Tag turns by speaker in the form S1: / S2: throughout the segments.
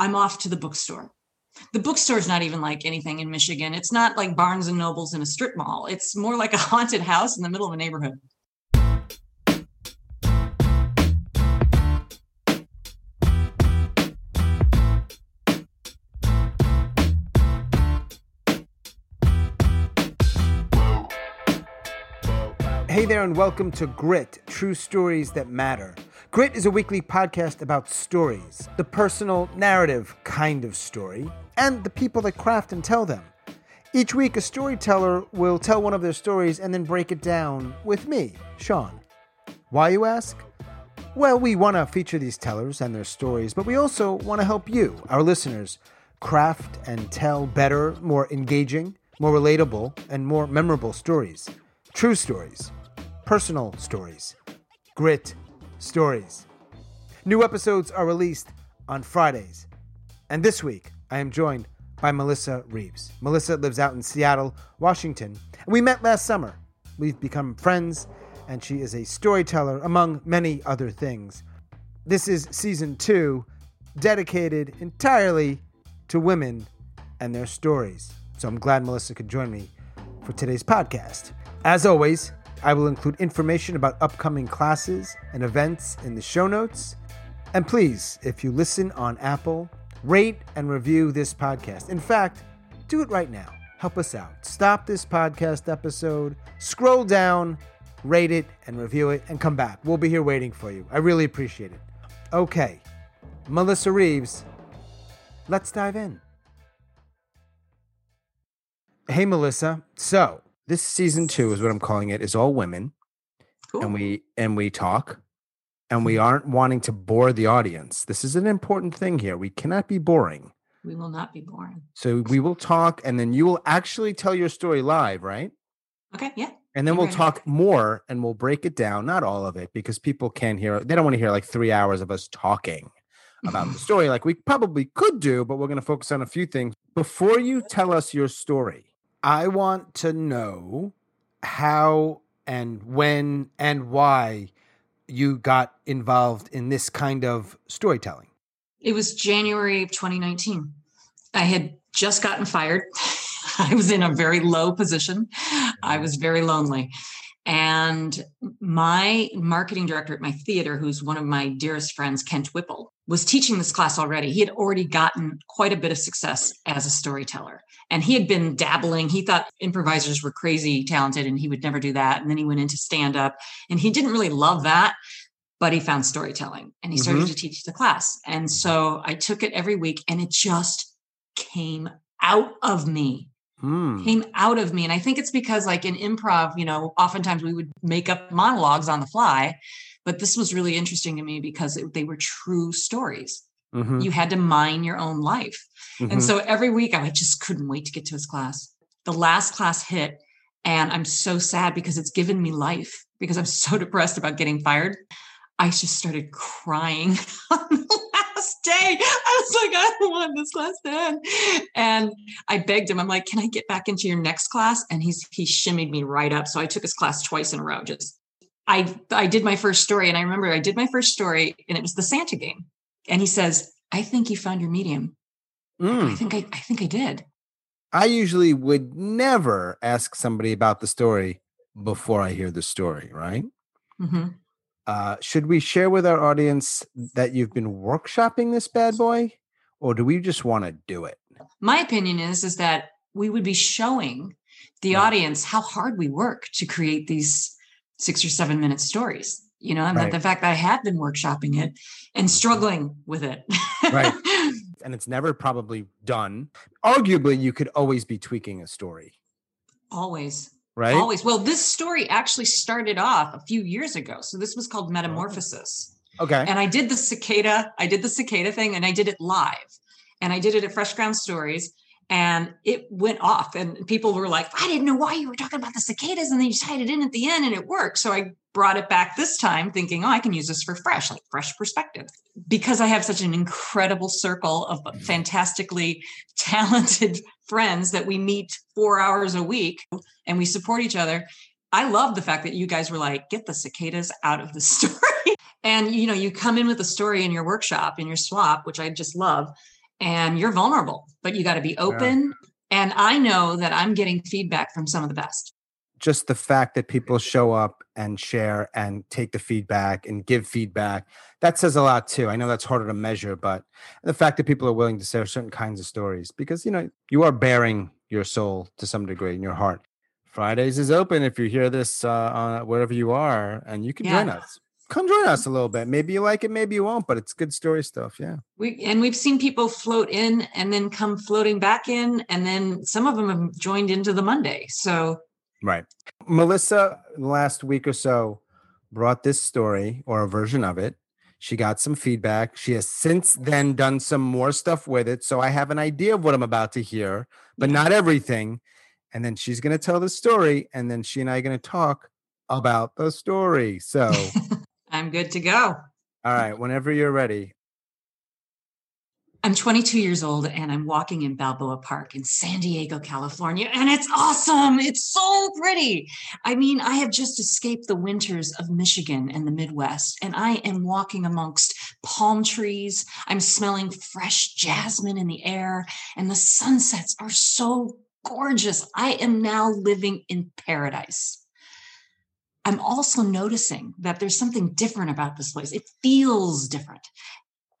S1: I'm off to the bookstore. The bookstore is not even like anything in Michigan. It's not like Barnes and Nobles in a strip mall. It's more like a haunted house in the middle of a neighborhood.
S2: Hey there, and welcome to Grit True Stories That Matter. Grit is a weekly podcast about stories, the personal, narrative kind of story, and the people that craft and tell them. Each week, a storyteller will tell one of their stories and then break it down with me, Sean. Why, you ask? Well, we want to feature these tellers and their stories, but we also want to help you, our listeners, craft and tell better, more engaging, more relatable, and more memorable stories. True stories personal stories, grit stories. New episodes are released on Fridays. And this week, I am joined by Melissa Reaves. Melissa lives out in Seattle, Washington. And we met last summer. We've become friends, and she is a storyteller, among many other things. This is season two, dedicated entirely to women and their stories. So I'm glad Melissa could join me for today's podcast. As always, I will include information about upcoming classes and events in the show notes. And please, if you listen on Apple, rate and review this podcast. In fact, do it right now. Help us out. Stop this podcast episode, scroll down, rate it, and review it, and come back. We'll be here waiting for you. I really appreciate it. Okay, Melissa Reaves, let's dive in. Hey, Melissa. So, this season two is what I'm calling it. Is all women,
S1: Cool.
S2: and we and we talk, and we mm-hmm. aren't wanting to bore the audience. This is an important thing here. We cannot be boring.
S1: we will not be boring.
S2: So we will talk, and then you will actually tell your story live, right?
S1: Okay, yeah.
S2: And then we'll talk more, and we'll break it down. Not all of it, because people can't hear. They don't want to hear like three hours of us talking about the story, like we probably could do. But we're going to focus on a few things before you tell us your story. I want to know how and when and why you got involved in this kind of storytelling.
S1: It was January of 2019. I had just gotten fired. I was in a very low position. I was very lonely. And my marketing director at my theater, who's one of my dearest friends, Kent Whipple, was teaching this class already. He had already gotten quite a bit of success as a storyteller. And he had been dabbling. He thought improvisers were crazy talented and he would never do that. And then he went into stand up and he didn't really love that but he found storytelling and he started
S2: Mhm.
S1: to teach the class. And so I took it every week and it just came out of me,
S2: Hmm.
S1: came out of me. And I think it's because, like in improv, you know, oftentimes we would make up monologues on the fly, but this was really interesting to me because it, they were true stories.
S2: Mhm.
S1: You had to mine your own life.
S2: Mhm.
S1: And so every week I just couldn't wait to get to his class. The last class hit, and I'm so sad because it's given me life because I'm so depressed about getting fired. I just started crying on the last day. I was like, I don't want this class to end. And I begged him, I'm like, can I get back into your next class? And he's he shimmied me right up. So I took his class twice in a row. Just I I did my first story. And I remember I did my first story and it was the Santa game. And he says, I think you found your medium. I
S2: Mm.
S1: think I, I think I did.
S2: I usually would never ask somebody about the story before I hear the story, right?
S1: hmm
S2: Uh, should we share with our audience that you've been workshopping this bad boy, or do we just want to do it?
S1: My opinion is is that we would be showing the
S2: Right.
S1: audience how hard we work to create these six or seven minute stories. You know, and
S2: Right.
S1: that the fact that I have been workshopping it and struggling with it.
S2: Right. And it's never probably done. Arguably, you could always be tweaking a story,
S1: Always.
S2: right?
S1: Always. Well, this story actually started off a few years ago. So this was
S2: Oh.
S1: called Metamorphosis.
S2: Okay.
S1: And I did the cicada, I did the cicada thing and I did it live. And I did it at Fresh Ground Stories. And it went off. And people were like, I didn't know why you were talking about the cicadas. And then you tied it in at the end and it worked. So I brought it back this time thinking, oh, I can use this for fresh, like fresh perspective. Because I have such an incredible circle of fantastically talented friends that we meet four hours a week and we support each other. I love the fact that you guys were like, get the cicadas out of the story. and you know, you come in with a story in your workshop, in your swap, which I just love. And you're vulnerable, but you got to be open. Yeah. And I know that I'm getting feedback from some of the best.
S2: Just the fact that people show up and share and take the feedback and give feedback, that says a lot too. I know that's harder to measure, but the fact that people are willing to share certain kinds of stories because, you know, you are baring your soul to some degree in your heart. Fridays is open if you hear this uh, on wherever you are, and you can yeah. join us come join us a little bit. Maybe you like it, maybe you won't, but it's good story stuff. Yeah.
S1: We and we've seen people float in and then come floating back in, and then some of them have joined into the Monday. So
S2: right. Melissa last week or so brought this story or a version of it. She got some feedback. She has since then done some more stuff with it. So I have an idea of what I'm about to hear, but yeah. not everything. And then she's going to tell the story, and then she and I are going to talk about the story. So
S1: I'm good to go.
S2: All right, whenever you're ready.
S1: I'm 22 years old and I'm walking in Balboa Park in San Diego, California, and it's awesome. It's so pretty. I mean, I have just escaped the winters of Michigan and the Midwest, and I am walking amongst palm trees. I'm smelling fresh jasmine in the air, and the sunsets are so gorgeous. I am now living in paradise. I'm also noticing that there's something different about this place. It feels different.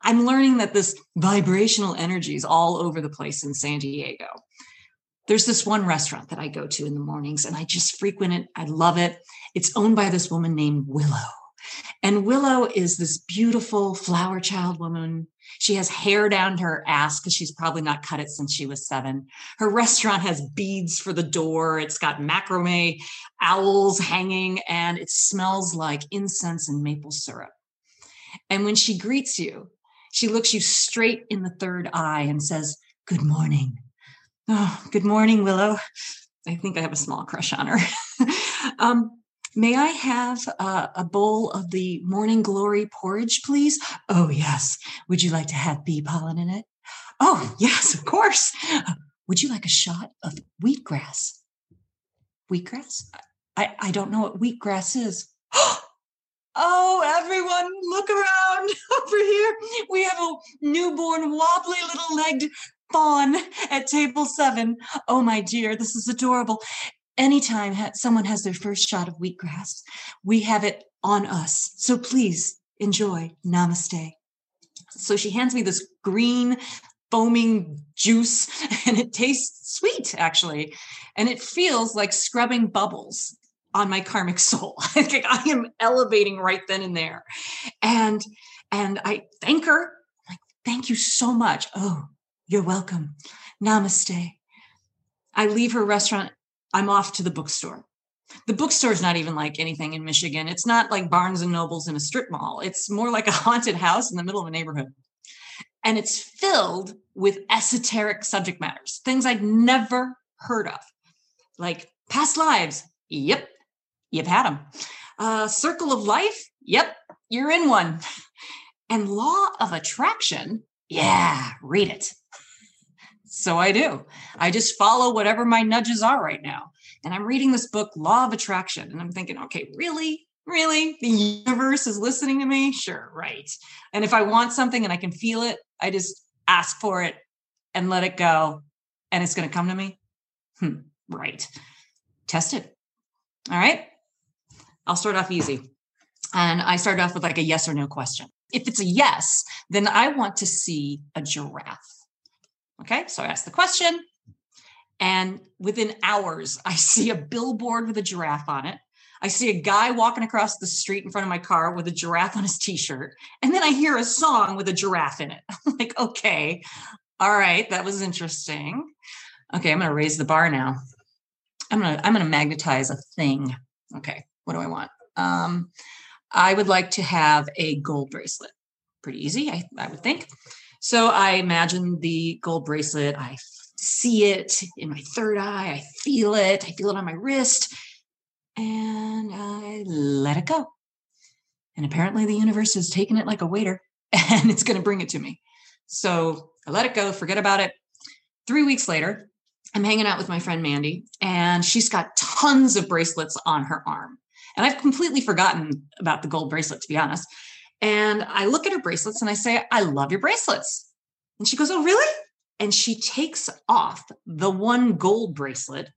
S1: I'm learning that this vibrational energy is all over the place in San Diego. There's this one restaurant that I go to in the mornings and I just frequent it. I love it. It's owned by this woman named Willow. And Willow is this beautiful flower child woman. She has hair down to her ass because she's probably not cut it since she was seven. Her restaurant has beads for the door. It's got macrame owls hanging, and it smells like incense and maple syrup. And when she greets you, she looks you straight in the third eye and says, Good morning. Oh, good morning, Willow. I think I have a small crush on her. um, May I have uh, a bowl of the morning glory porridge, please? Oh, yes. Would you like to have bee pollen in it? Oh, yes, of course. Would you like a shot of wheatgrass? Wheatgrass? I, I don't know what wheatgrass is. Oh, everyone, look around over here. We have a newborn, wobbly little legged fawn at table seven. Oh, my dear, this is adorable anytime someone has their first shot of wheatgrass, we have it on us. So please enjoy. Namaste. So she hands me this green foaming juice and it tastes sweet actually. And it feels like scrubbing bubbles on my karmic soul. I am elevating right then and there. And and I thank her. like, thank you so much. Oh, you're welcome. Namaste. I leave her restaurant I'm off to the bookstore. The bookstore is not even like anything in Michigan. It's not like Barnes and Nobles in a strip mall. It's more like a haunted house in the middle of a neighborhood. And it's filled with esoteric subject matters, things I'd never heard of, like past lives. Yep, you've had them. Uh, circle of life. Yep, you're in one. And law of attraction. Yeah, read it. So I do. I just follow whatever my nudges are right now. And I'm reading this book, Law of Attraction, and I'm thinking, okay, really? Really? The universe is listening to me? Sure, right. And if I want something and I can feel it, I just ask for it and let it go, and it's going to come to me? Hmm, right. Test it. All right. I'll start off easy. And I start off with like a yes or no question. If it's a yes, then I want to see a giraffe. Okay, so I ask the question, and within hours, I see a billboard with a giraffe on it. I see a guy walking across the street in front of my car with a giraffe on his t shirt. And then I hear a song with a giraffe in it. I'm like, okay, all right, that was interesting. Okay, I'm going to raise the bar now. I'm going to I'm going to magnetize a thing. Okay, what do I want? Um, I would like to have a gold bracelet. Pretty easy, I, I would think. So I imagine the gold bracelet. I see it in my third eye. I feel it. I feel it on my wrist. And I let it go. And apparently the universe has taken it like a waiter and it's going to bring it to me. So I let it go, forget about it. Three weeks later, I'm hanging out with my friend Mandy, and she's got tons of bracelets on her arm. And I've completely forgotten about the gold bracelet, to be honest. And I look at her bracelets and I say, I love your bracelets. And she goes, Oh, really? And she takes off the one gold bracelet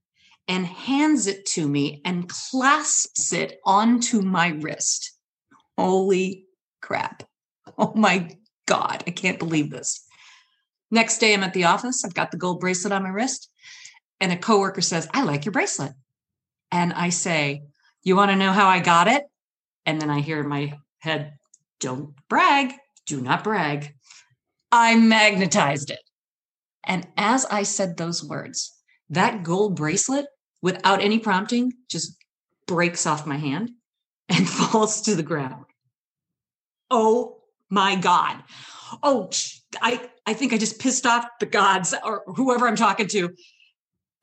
S1: and hands it to me and clasps it onto my wrist. Holy crap. Oh my God. I can't believe this. Next day, I'm at the office. I've got the gold bracelet on my wrist. And a coworker says, I like your bracelet. And I say, You want to know how I got it? And then I hear in my head, Don't brag. Do not brag. I magnetized it. And as I said those words, that gold bracelet, without any prompting, just breaks off my hand and falls to the ground. Oh my God. Oh, I, I think I just pissed off the gods or whoever I'm talking to.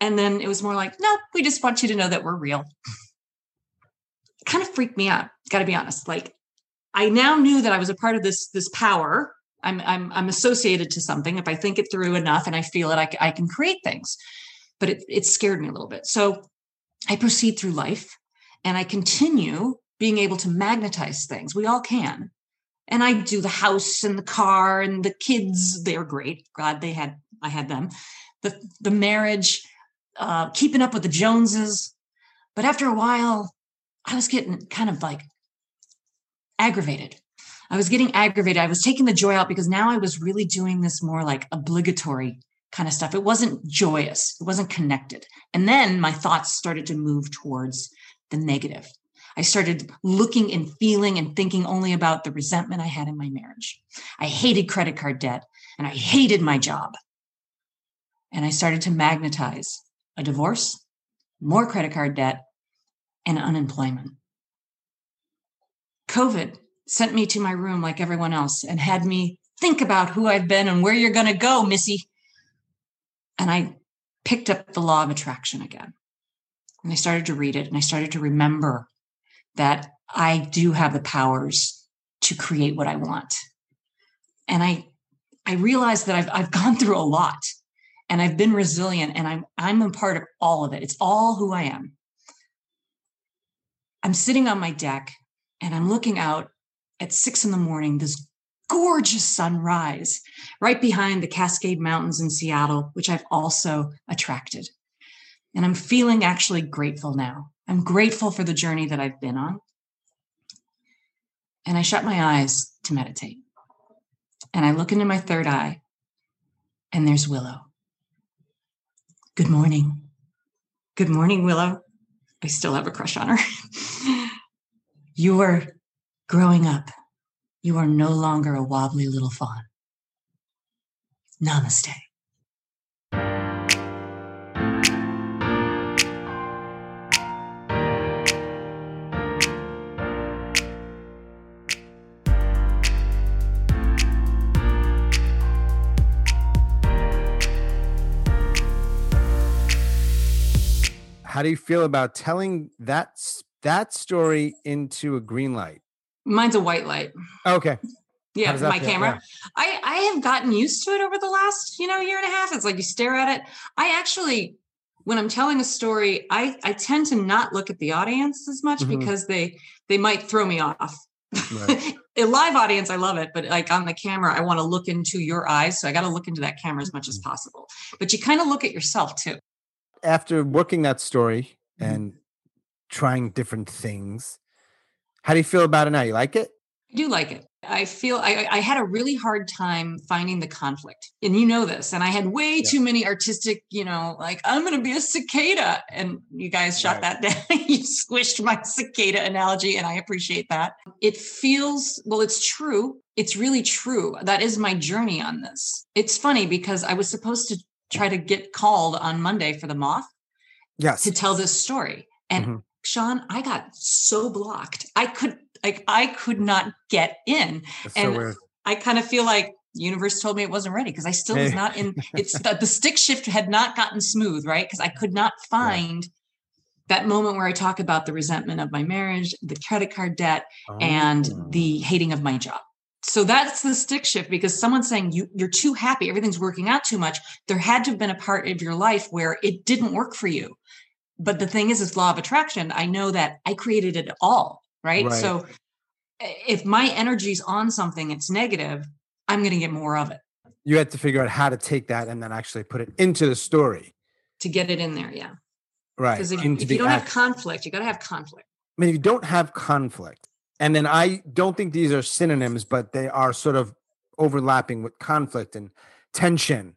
S1: And then it was more like, no, we just want you to know that we're real. Kind of freaked me out, gotta be honest. Like I now knew that I was a part of this, this power I'm I'm I'm associated to something. If I think it through enough and I feel it, I, I can create things. But it, it scared me a little bit. So I proceed through life and I continue being able to magnetize things. We all can. And I do the house and the car and the kids. They're great. God, they had I had them. The the marriage, uh, keeping up with the Joneses. But after a while, I was getting kind of like aggravated I was getting aggravated. I was taking the joy out because now I was really doing this more like obligatory kind of stuff. It wasn't joyous, it wasn't connected. And then my thoughts started to move towards the negative. I started looking and feeling and thinking only about the resentment I had in my marriage. I hated credit card debt and I hated my job. And I started to magnetize a divorce, more credit card debt, and unemployment. COVID sent me to my room like everyone else and had me think about who I've been and where you're going to go, Missy. And I picked up the law of attraction again. And I started to read it and I started to remember that I do have the powers to create what I want. And I I realized that I've I've gone through a lot and I've been resilient and I'm I'm a part of all of it. It's all who I am. I'm sitting on my deck and I'm looking out at six in the morning, this gorgeous sunrise right behind the Cascade Mountains in Seattle, which I've also attracted. And I'm feeling actually grateful now. I'm grateful for the journey that I've been on. And I shut my eyes to meditate. And I look into my third eye, and there's Willow. Good morning. Good morning, Willow. I still have a crush on her. you are Growing up, you are no longer a wobbly little fawn. Namaste.
S2: How do you feel about telling that that story into a green light?
S1: Mine's a white light.
S2: Okay.
S1: Yeah, my feel? camera. Yeah. I I have gotten used to it over the last, you know, year and a half. It's like you stare at it. I actually when I'm telling a story, I I tend to not look at the audience as much mm-hmm. because they they might throw me off. Right. a live audience, I love it, but like on the camera, I want to look into your eyes, so I got to look into that camera as much as mm-hmm. possible. But you kind of look at yourself too.
S2: After working that story mm-hmm. and trying different things, how do you feel about it now? You like it?
S1: I do like it. I feel I, I had a really hard time finding the conflict. And you know this. And I had way yeah. too many artistic, you know, like, I'm going to be a cicada. And you guys shot right. that down. you squished my cicada analogy. And I appreciate that. It feels, well, it's true. It's really true. That is my journey on this. It's funny because I was supposed to try to get called on Monday for the moth.
S2: Yes.
S1: To tell this story. And mm-hmm. Sean, I got so blocked. I could like I could not get in. That's and so I kind of feel like universe told me it wasn't ready because I still was not in it's the, the stick shift had not gotten smooth, right? Because I could not find that moment where I talk about the resentment of my marriage, the credit card debt, oh. and the oh. hating of my job. So that's the stick shift because someone's saying you, you're too happy, everything's working out too much. There had to have been a part of your life where it didn't work for you but the thing is it's law of attraction i know that i created it all right, right. so if my energy's on something it's negative i'm going to get more of it
S2: You had to figure out how to take that and then actually put it into the story.
S1: to get it in there. Yeah.
S2: Right.
S1: Because if, if you don't have conflict, you got to have conflict.
S2: I mean, if you don't have conflict, and then I don't think these are synonyms, but they are sort of overlapping with conflict and tension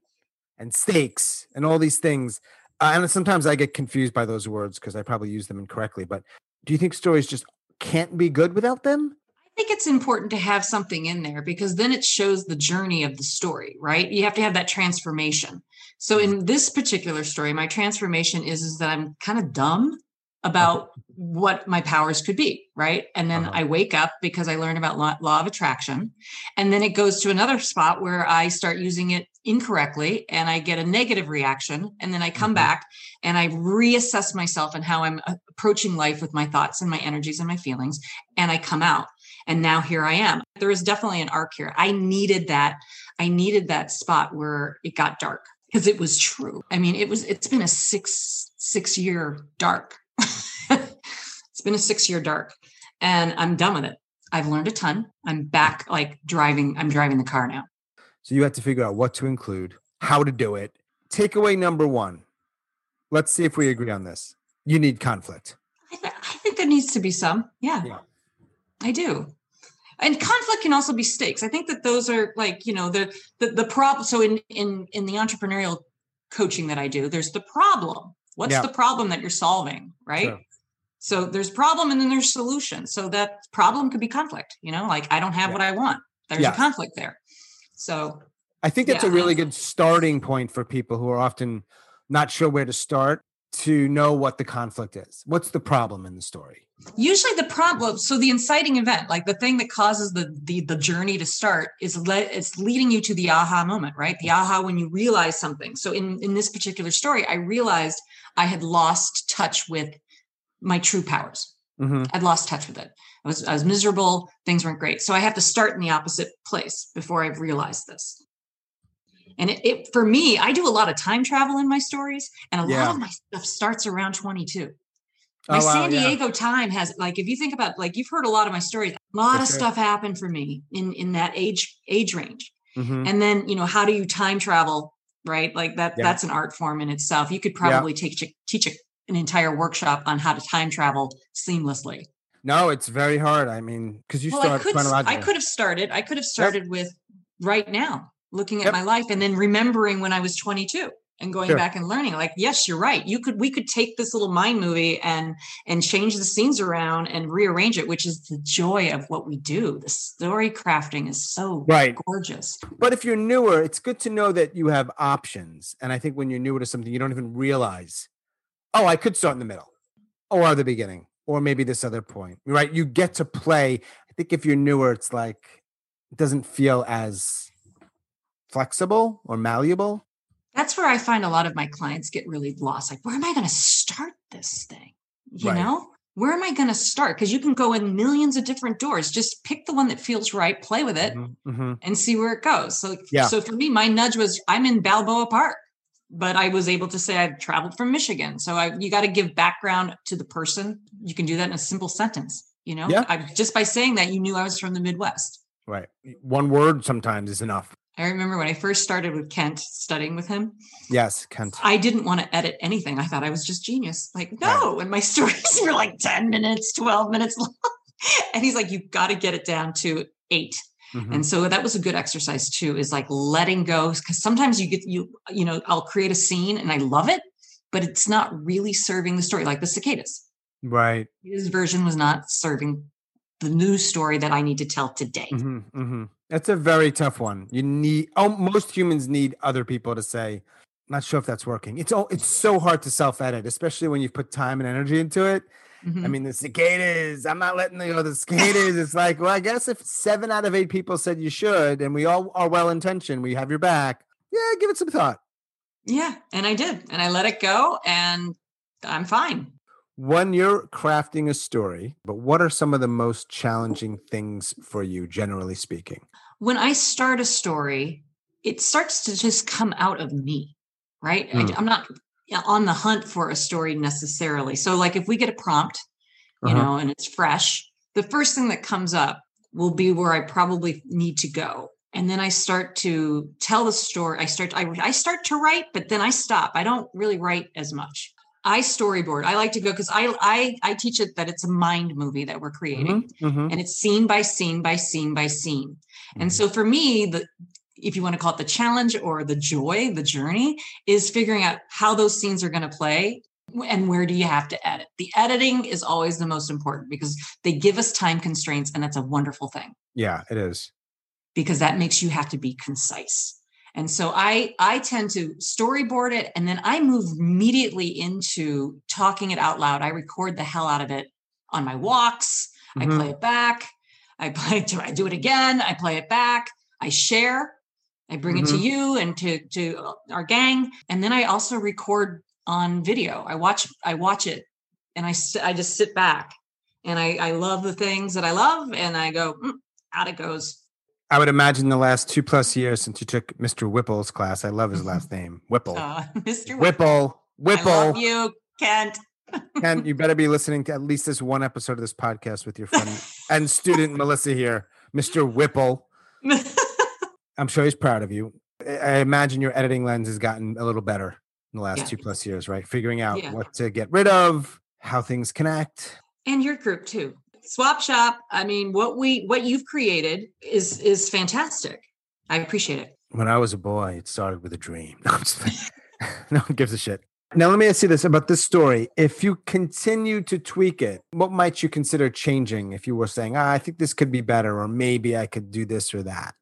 S2: and stakes and all these things. Uh, and sometimes I get confused by those words because I probably use them incorrectly. But do you think stories just can't be good without them?
S1: I think it's important to have something in there because then it shows the journey of the story, right? You have to have that transformation. So in this particular story, my transformation is, is that I'm kind of dumb about what my powers could be, right? And then
S2: Uh-huh.
S1: I wake up because I learn about law, law of attraction. And then it goes to another spot where I start using it incorrectly and I get a negative reaction. And then I come
S2: Mhm.
S1: back and I reassess myself and how I'm uh, approaching life with my thoughts and my energies and my feelings. And I come out. And now here I am. There is definitely an arc here. I needed that. I needed that spot where it got dark because it was true. I mean, it was, it's been a six, six year dark. it's been a six year dark and I'm done with it. I've learned a ton. I'm back like driving, I'm driving the car now.
S2: So you had to figure out what to include, how to do it. Takeaway number one. Let's see if we agree on this. You need conflict.
S1: I, th- I think there needs to be some. Yeah,
S2: Yeah.
S1: I do. And conflict can also be stakes. I think that those are like, you know, the the, the problem. So in in in the entrepreneurial coaching that I do, there's the problem. What's
S2: Yeah.
S1: the problem that you're solving, right?
S2: Sure.
S1: So there's problem and then there's solution. So that problem could be conflict, you know, like I don't have
S2: Yeah.
S1: what I want. There's
S2: Yeah.
S1: a conflict there. So
S2: I think that's
S1: Yeah.
S2: a really um good starting point for people who are often not sure where to start to know what the conflict is. What's the problem in the story?
S1: usually the problem so the inciting event like the thing that causes the the, the journey to start is let it's leading you to the aha moment right the aha when you realize something so in in this particular story i realized i had lost touch with my true powers
S2: hmm
S1: i'd lost touch with it i was i was miserable things weren't great so i have to start in the opposite place before i've realized this and it, it for me i do a lot of time travel in my stories and a
S2: Yeah.
S1: lot of my stuff starts around 22 my
S2: Oh, wow,
S1: San
S2: yeah.
S1: Diego time has like if you think about like you've heard a lot of my stories, a lot
S2: For
S1: of
S2: sure.
S1: stuff happened for me in in that age age range.
S2: hmm
S1: And then, you know, how do you time travel, right? Like that
S2: Yeah.
S1: that's an art form in itself. You could probably teach a, teach a, an entire workshop on how to time travel seamlessly.
S2: No, it's very hard. I mean, because you
S1: well, I
S2: start
S1: could s-
S2: chronologically.
S1: I could have started. I could have started with right now, looking at
S2: Yep.
S1: my life and then remembering when I was 22 and going
S2: Sure.
S1: back and learning like yes you're right you could we could take this little mind movie and and change the scenes around and rearrange it which is the joy of what we do the story crafting is so
S2: Right.
S1: gorgeous
S2: But if you're newer, it's good to know that you have options. And I think when you're newer to something, you don't even realize, oh, I could start in the middle or the beginning or maybe this other point, right? You get to play. I think if you're newer, it's like, it doesn't feel as flexible or malleable.
S1: that's where i find a lot of my clients get really lost like where am i going to start this thing you
S2: Right.
S1: know where am i going to start because you can go in millions of different doors just pick the one that feels right play with it
S2: Mhm, mhm.
S1: and see where it goes. So,
S2: Yeah.
S1: so for me, my nudge was I'm in Balboa Park, but I was able to say I've traveled from Michigan. So I, you got to give background to the person. You can do that in a simple sentence. You know,
S2: Yeah.
S1: I, just by saying that, you knew I was from the Midwest.
S2: Right. One word sometimes is enough.
S1: I remember when I first started with Kent studying with him,
S2: Yes, Kent.
S1: I didn't want to edit anything. I thought I was just genius. Like, no. And my stories were like 10 minutes, 12 minutes long. And he's like, you've got to get it down to eight.
S2: Mhm.
S1: and so that was a good exercise too is like letting go because sometimes you get you you know i'll create a scene and i love it but it's not really serving the story like the cicadas
S2: Right.
S1: his version was not serving the news story that i need to tell today
S2: hmm hmm That's a very tough one. You need oh, most humans need other people to say, "Not sure if that's working." It's all it's so hard to self edit, especially when you've put time and energy into it.
S1: Mhm.
S2: I mean, the cicadas. I'm not letting the, you know, the cicadas. It's like, well, I guess if seven out of eight people said you should, and we all are well intentioned, we have your back. Yeah, give it some thought.
S1: yeah and i did and i let it go and i'm fine
S2: When you're crafting a story, but what are some of the most challenging things for you, generally speaking?
S1: when i start a story it starts to just come out of me right I,
S2: Hmm.
S1: i'm not on the hunt for a story necessarily so like if we get a prompt you
S2: Uh-huh.
S1: know, and it's fresh, the first thing that comes up will be where I probably need to go. and then I start to tell the story. I start I, I start to write, but then I stop. I don't really write as much. I storyboard. I like to go because I I I teach it that it's a mind movie that we're creating,
S2: Mhm, mhm.
S1: and it's scene by scene by scene by scene. And
S2: Mhm.
S1: so for me, the if you want to call it the challenge or the joy, the journey is figuring out how those scenes are going to play and where do you have to edit. The editing is always the most important because they give us time constraints, and that's a wonderful thing
S2: Yeah, it is.
S1: because that makes you have to be concise. And so I I tend to storyboard it and then I move immediately into talking it out loud. I record the hell out of it on my walks. I
S2: Mhm.
S1: play it back. I play it, I do it again. I play it back. I share. I bring it to
S2: Mhm.
S1: you and to to our gang and then I also record on video. I watch I watch it and I I just sit back and I I love the things that I love and I go "Mm, out it goes.
S2: I would imagine the last two plus years since you took Mr. Whipple's class. I love his last name, Whipple.
S1: Uh, Mr.
S2: Whipple,
S1: Whipple. I love you, Kent.
S2: Ken, you better be listening to at least this one episode of this podcast with your friend and student Melissa here, Mr. Whipple. I'm sure he's proud of you. I imagine your editing lens has gotten a little better in the last
S1: Yeah.
S2: two plus years, right? Figuring out
S1: Yeah.
S2: what to get rid of, how things connect.
S1: and your group too. Swap shop. I mean, what we what you've created is is fantastic. I appreciate it.
S2: When I was a boy, it started with a dream. No, I'm just kidding. no one gives a shit. Now, let me ask you this about this story. If you continue to tweak it, what might you consider changing if you were saying, ah, I think this could be better, or maybe I could do this or that?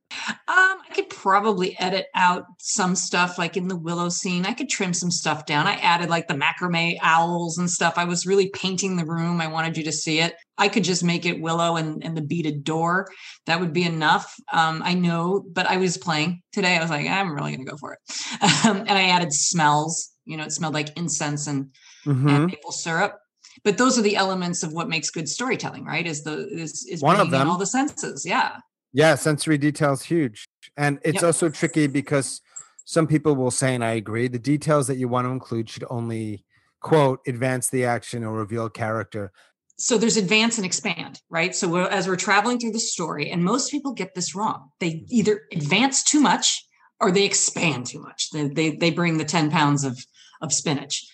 S1: Um, could probably edit out some stuff like in the willow scene. I could trim some stuff down. I added like the macrame owls and stuff. I was really painting the room. I wanted you to see it. I could just make it willow and, and the beaded door. That would be enough. Um, I know, but I was playing today. I was like, I'm really going to go for it. Um, and I added smells. You know, it smelled like incense and
S2: Mhm.
S1: and maple syrup. But those are the elements of what makes good storytelling, right? Is the is is
S2: One of them.
S1: all the senses. Yeah.
S2: Yeah, sensory details huge. And it's
S1: Yep.
S2: also tricky because some people will say, and I agree, the details that you want to include should only quote advance the action or reveal character.
S1: So there's advance and expand, right? So we're, as we're traveling through the story, and most people get this wrong. They either advance too much or they expand too much. They they, they bring the 10 pounds of of spinach.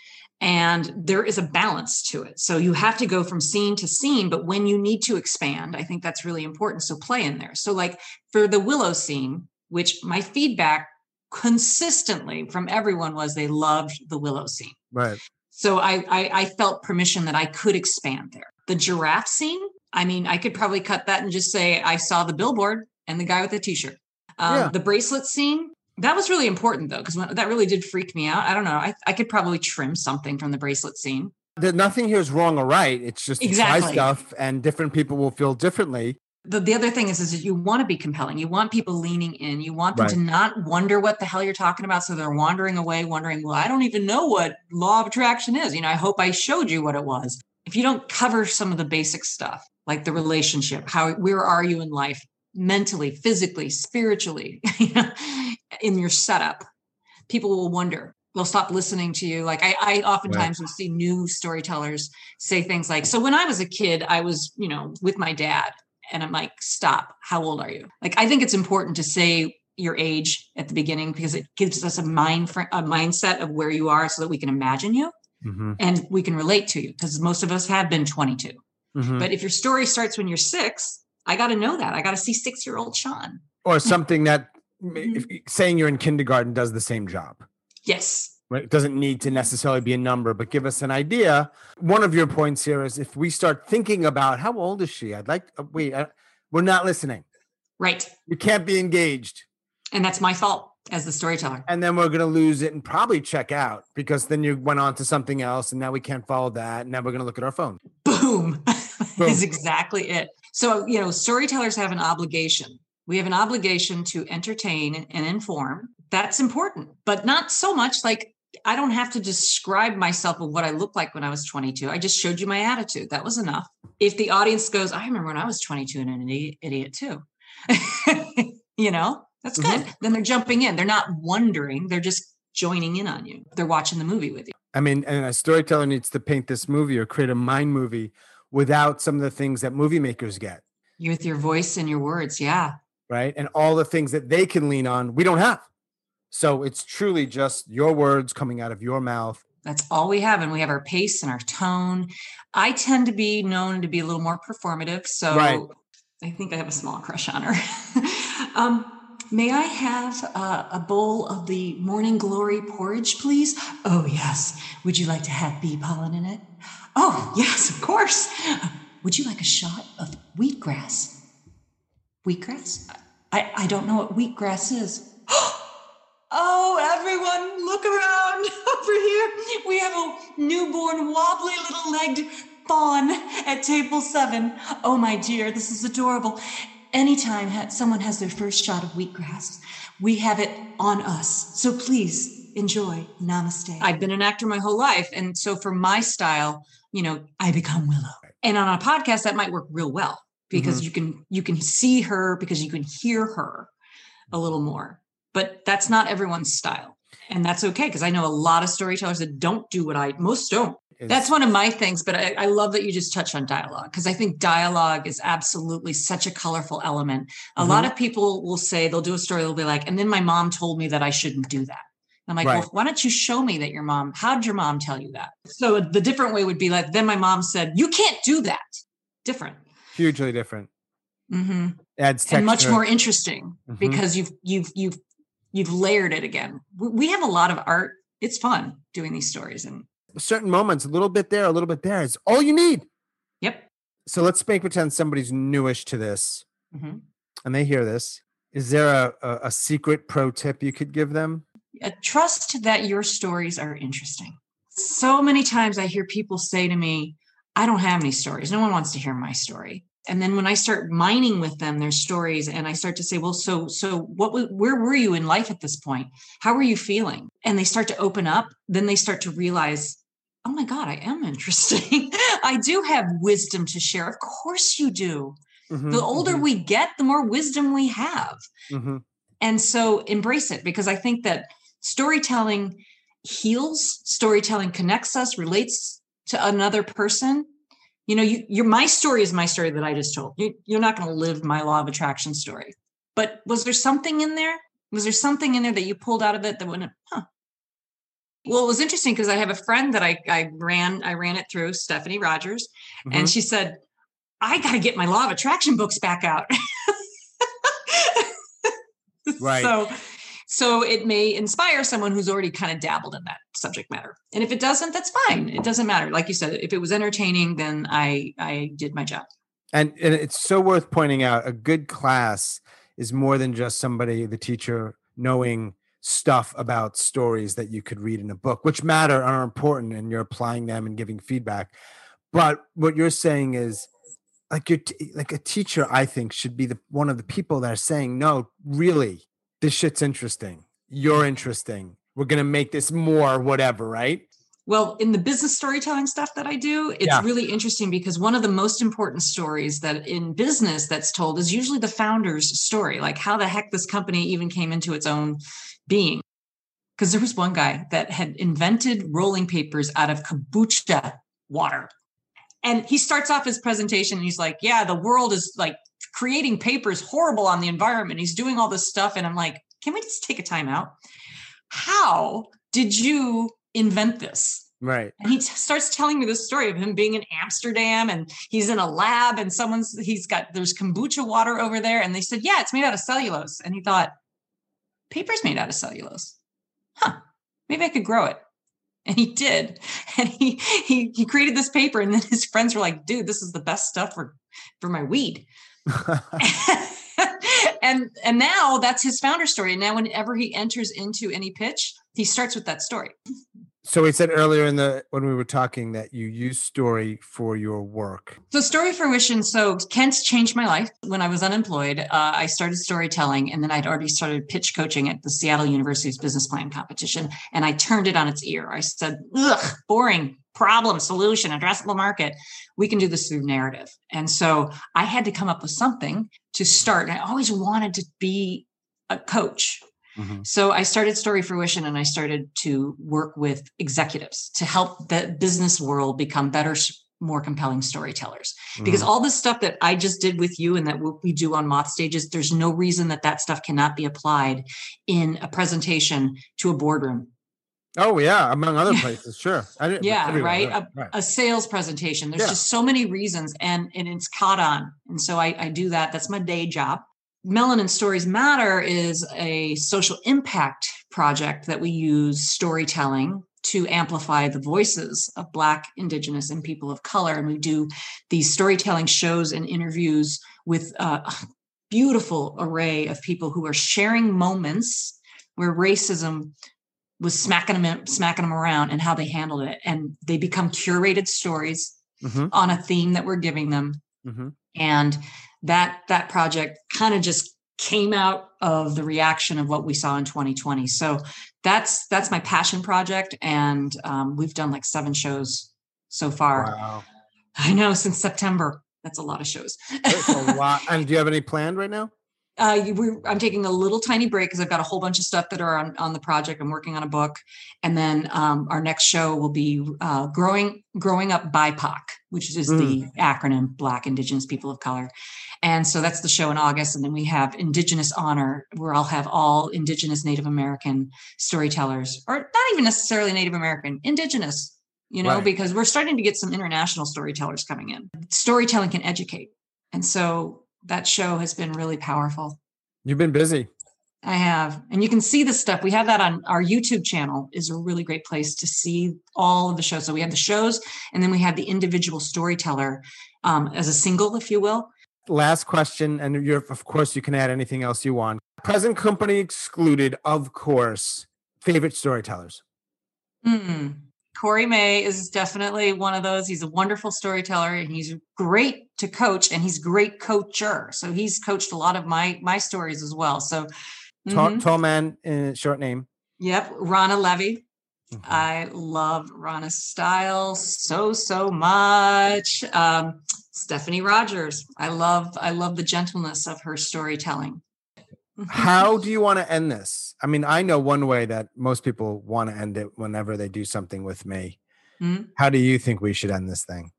S1: And there is a balance to it. So you have to go from scene to scene, but when you need to expand, I think that's really important. So play in there. So, like for the Willow scene, which my feedback consistently from everyone was they loved the Willow scene.
S2: Right.
S1: So I, I I felt permission that I could expand there. The giraffe scene, I mean, I could probably cut that and just say I saw the billboard and the guy with the t-shirt. Um,
S2: Yeah.
S1: The bracelet scene, that was really important though, because that really did freak me out. I don't know. I, I could probably trim something from the bracelet scene.
S2: That nothing here is wrong or right. It's just
S1: Exactly.
S2: stuff and different people will feel differently.
S1: The, the other thing is, is that you want to be compelling. You want people leaning in. You want them to not wonder what the hell you're talking about. So they're wandering away, wondering, well, I don't even know what law of attraction is. You know, I hope I showed you what it was. If you don't cover some of the basic stuff, like the relationship, how where are you in life, mentally, physically, spiritually, you know, in your setup, people will wonder. They'll stop listening to you. Like I, I oftentimes will see new storytellers say things like, "So when I was a kid, I was, you know, with my dad." and I'm like, stop. How old are you? Like, I think it's important to say your age at the beginning because it gives us a mind fr- a mindset of where you are, so that we can imagine you
S2: Mhm,
S1: and we can relate to you. Because most of us have been 22.
S2: mhm.
S1: But if your story starts when you're six, I got to know that. I got to see six year old Sean.
S2: or something that
S1: Mhm.
S2: if, saying you're in kindergarten does the same job.
S1: Yes.
S2: It doesn't need to necessarily be a number, but give us an idea. One of your points here is if we start thinking about how old is she? I'd like, uh, wait, I, we're not listening.
S1: Right.
S2: You can't be engaged.
S1: And that's my fault as the storyteller.
S2: And then we're going to lose it and probably check out because then you went on to something else and now we can't follow that. And now we're going to look at our phone.
S1: Boom.
S2: Boom.
S1: is exactly it. So, you know, storytellers have an obligation. We have an obligation to entertain and inform. That's important, but not so much like I don't have to describe myself of what I looked like when I was 22. I just showed you my attitude. That was enough. If the audience goes, I remember when I was 22 and an idiot, idiot too. you know, that's good. Mm-hmm. Then they're jumping in. They're not wondering. They're just joining in on you. They're watching the movie with you.
S2: I mean, and a storyteller needs to paint this movie or create a mind movie without some of the things that movie makers get.
S1: You with your voice and your words. Yeah.
S2: right? And all the things that they can lean on, we don't have. So it's truly just your words coming out of your mouth.
S1: That's all we have. And we have our pace and our tone. I tend to be known to be a little more performative. So right. I think I have a small crush on her. um, may I have uh, a bowl of the morning glory porridge, please? Oh, yes. Would you like to have bee pollen in it? Oh, yes, of course. Would you like a shot of wheatgrass? Wheatgrass? I, I don't know what wheatgrass is. Oh, everyone, look around over here. We have a newborn, wobbly little legged fawn at table seven. Oh, my dear, this is adorable. Anytime someone has their first shot of wheatgrass, we have it on us. So please enjoy. Namaste. I've been an actor my whole life. And so for my style, you know, I become Willow. And on a podcast, that might work real well because mm-hmm. you can you can see her because you can hear her a little more but that's not everyone's style and that's okay because i know a lot of storytellers that don't do what i most don't that's one of my things but I, I love that you just touch on dialogue because i think dialogue is absolutely such a colorful element a mm-hmm. lot of people will say they'll do a story they'll be like and then my mom told me that i shouldn't do that I'm like, right. well, why don't you show me that your mom, how did your mom tell you that? So the different way would be like, then my mom said, you can't do that. Different.
S2: Hugely different.
S1: Mm-hmm. Adds texture. And much more interesting mm-hmm. because you've, you've, you've you've layered it again. We have a lot of art. It's fun doing these stories and
S2: certain moments, a little bit there, a little bit there is all you need.
S1: Yep.
S2: So let's make pretend somebody's newish to this mm-hmm. and they hear this. Is there a, a, a secret pro tip you could give them?
S1: Trust that your stories are interesting. So many times I hear people say to me, I don't have any stories. No one wants to hear my story and then when i start mining with them their stories and i start to say well so so what where were you in life at this point how were you feeling and they start to open up then they start to realize oh my god i am interesting i do have wisdom to share of course you do mm-hmm, the older mm-hmm. we get the more wisdom we have mm-hmm. and so embrace it because i think that storytelling heals storytelling connects us relates to another person. You know you, your my story is my story that i just told. You, you're not going to live my law of attraction story. But was there something in there? Was there something in there that you pulled out of it that wouldn't? huh? Well it was interesting because i have a friend that i i ran i ran it through stephanie rogers mm-hmm. and she said i got to get my law of attraction books back out.
S2: Right.
S1: So so it may inspire someone who's already kind of dabbled in that subject matter. And if it doesn't, that's fine. It doesn't matter. Like you said, if it was entertaining, then I I did my job.
S2: And, and it's so worth pointing out a good class is more than just somebody, the teacher, knowing stuff about stories that you could read in a book, which matter and are important, and you're applying them and giving feedback. But what you're saying is like you're t- like a teacher, I think, should be the one of the people that are saying, no, really, this shit's interesting. You're interesting. We're going to make this more whatever, right?
S1: Well, in the business storytelling stuff that I do, it's yeah. really interesting because one of the most important stories that in business that's told is usually the founder's story, like how the heck this company even came into its own being. Because there was one guy that had invented rolling papers out of kombucha water. And he starts off his presentation and he's like, Yeah, the world is like creating papers horrible on the environment. He's doing all this stuff. And I'm like, can we just take a time out? How did you invent this?
S2: Right.
S1: And he t- starts telling me this story of him being in Amsterdam and he's in a lab and someone's, he's got, there's kombucha water over there. And they said, yeah, it's made out of cellulose. And he thought, paper's made out of cellulose. Huh. Maybe I could grow it. And he did. And he, he, he created this paper. And then his friends were like, dude, this is the best stuff for, for my weed. and and now that's his founder story. And now whenever he enters into any pitch, he starts with that story.
S2: So we said earlier in the when we were talking that you use story for your work.
S1: So story fruition. So Kent's changed my life. When I was unemployed, uh, I started storytelling, and then I'd already started pitch coaching at the Seattle University's business plan competition, and I turned it on its ear. I said, "Ugh, boring problem, solution, addressable market. We can do this through narrative." And so I had to come up with something to start. And I always wanted to be a coach Mm-hmm. So I started Story Fruition and I started to work with executives to help the business world become better, more compelling storytellers because mm. all the stuff that I just did with you and that we do on moth stages, there's no reason that that stuff cannot be applied in a presentation to a boardroom.
S2: Oh yeah, among other places, sure.
S1: yeah, right? right. A, right. a, sales presentation. There's yeah. just so many reasons, and and it's caught on, and so I, I do that. That's my day job. Melanin Stories Matter is a social impact project that we use storytelling to amplify the voices of Black, Indigenous, and people of color. And we do these storytelling shows and interviews with a beautiful array of people who are sharing moments where racism was smacking them smacking them around and how they handled it and they become curated stories mm-hmm. on a theme that we're giving them mm-hmm. and that that project kind of just came out of the reaction of what we saw in 2020 so that's that's my passion project and um, we've done like seven shows so far. Wow. i know since september. That's a lot of shows.
S2: That's a lot. And do you have any planned right now?
S1: Uh, I'm taking a little tiny break because I've got a whole bunch of stuff that are on, on the project. I'm working on a book, and then um, our next show will be uh, growing growing up BIPOC, which is mm. the acronym Black Indigenous People of Color. And so that's the show in August, and then we have Indigenous Honor, where I'll have all Indigenous Native American storytellers, or not even necessarily Native American, Indigenous. You know, right. because we're starting to get some international storytellers coming in. Storytelling can educate, and so that show has been really powerful.
S2: You've been busy.
S1: I have. And you can see the stuff. We have that on our YouTube channel is a really great place to see all of the shows. So we have the shows and then we have the individual storyteller um, as a single, if you will.
S2: Last question, and you're of course you can add anything else you want. Present company excluded, of course. Favorite storytellers.
S1: Mm. Corey May is definitely one of those. He's a wonderful storyteller and he's great to coach and he's great coacher. So he's coached a lot of my my stories as well. So
S2: mm-hmm. tall, tall, man, uh, short name.
S1: Yep, Rana Levy. Mm-hmm. I love Rana's style so so much. Um, Stephanie Rogers. I love I love the gentleness of her storytelling.
S2: How do you want to end this? I mean, I know one way that most people want to end it whenever they do something with me. Mm-hmm. How do you think we should end this thing?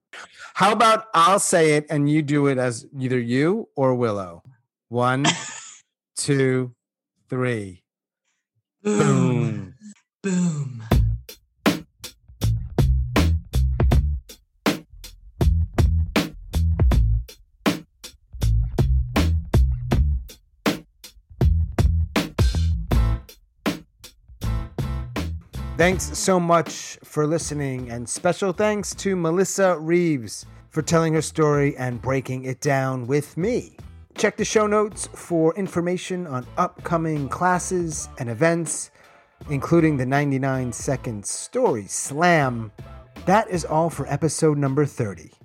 S2: How about I'll say it and you do it as either you or Willow? One, two, three.
S1: Boom. Boom.
S2: Thanks so much for listening, and special thanks to Melissa Reaves for telling her story and breaking it down with me. Check the show notes for information on upcoming classes and events, including the 99 Second Story Slam. That is all for episode number 30. Boom.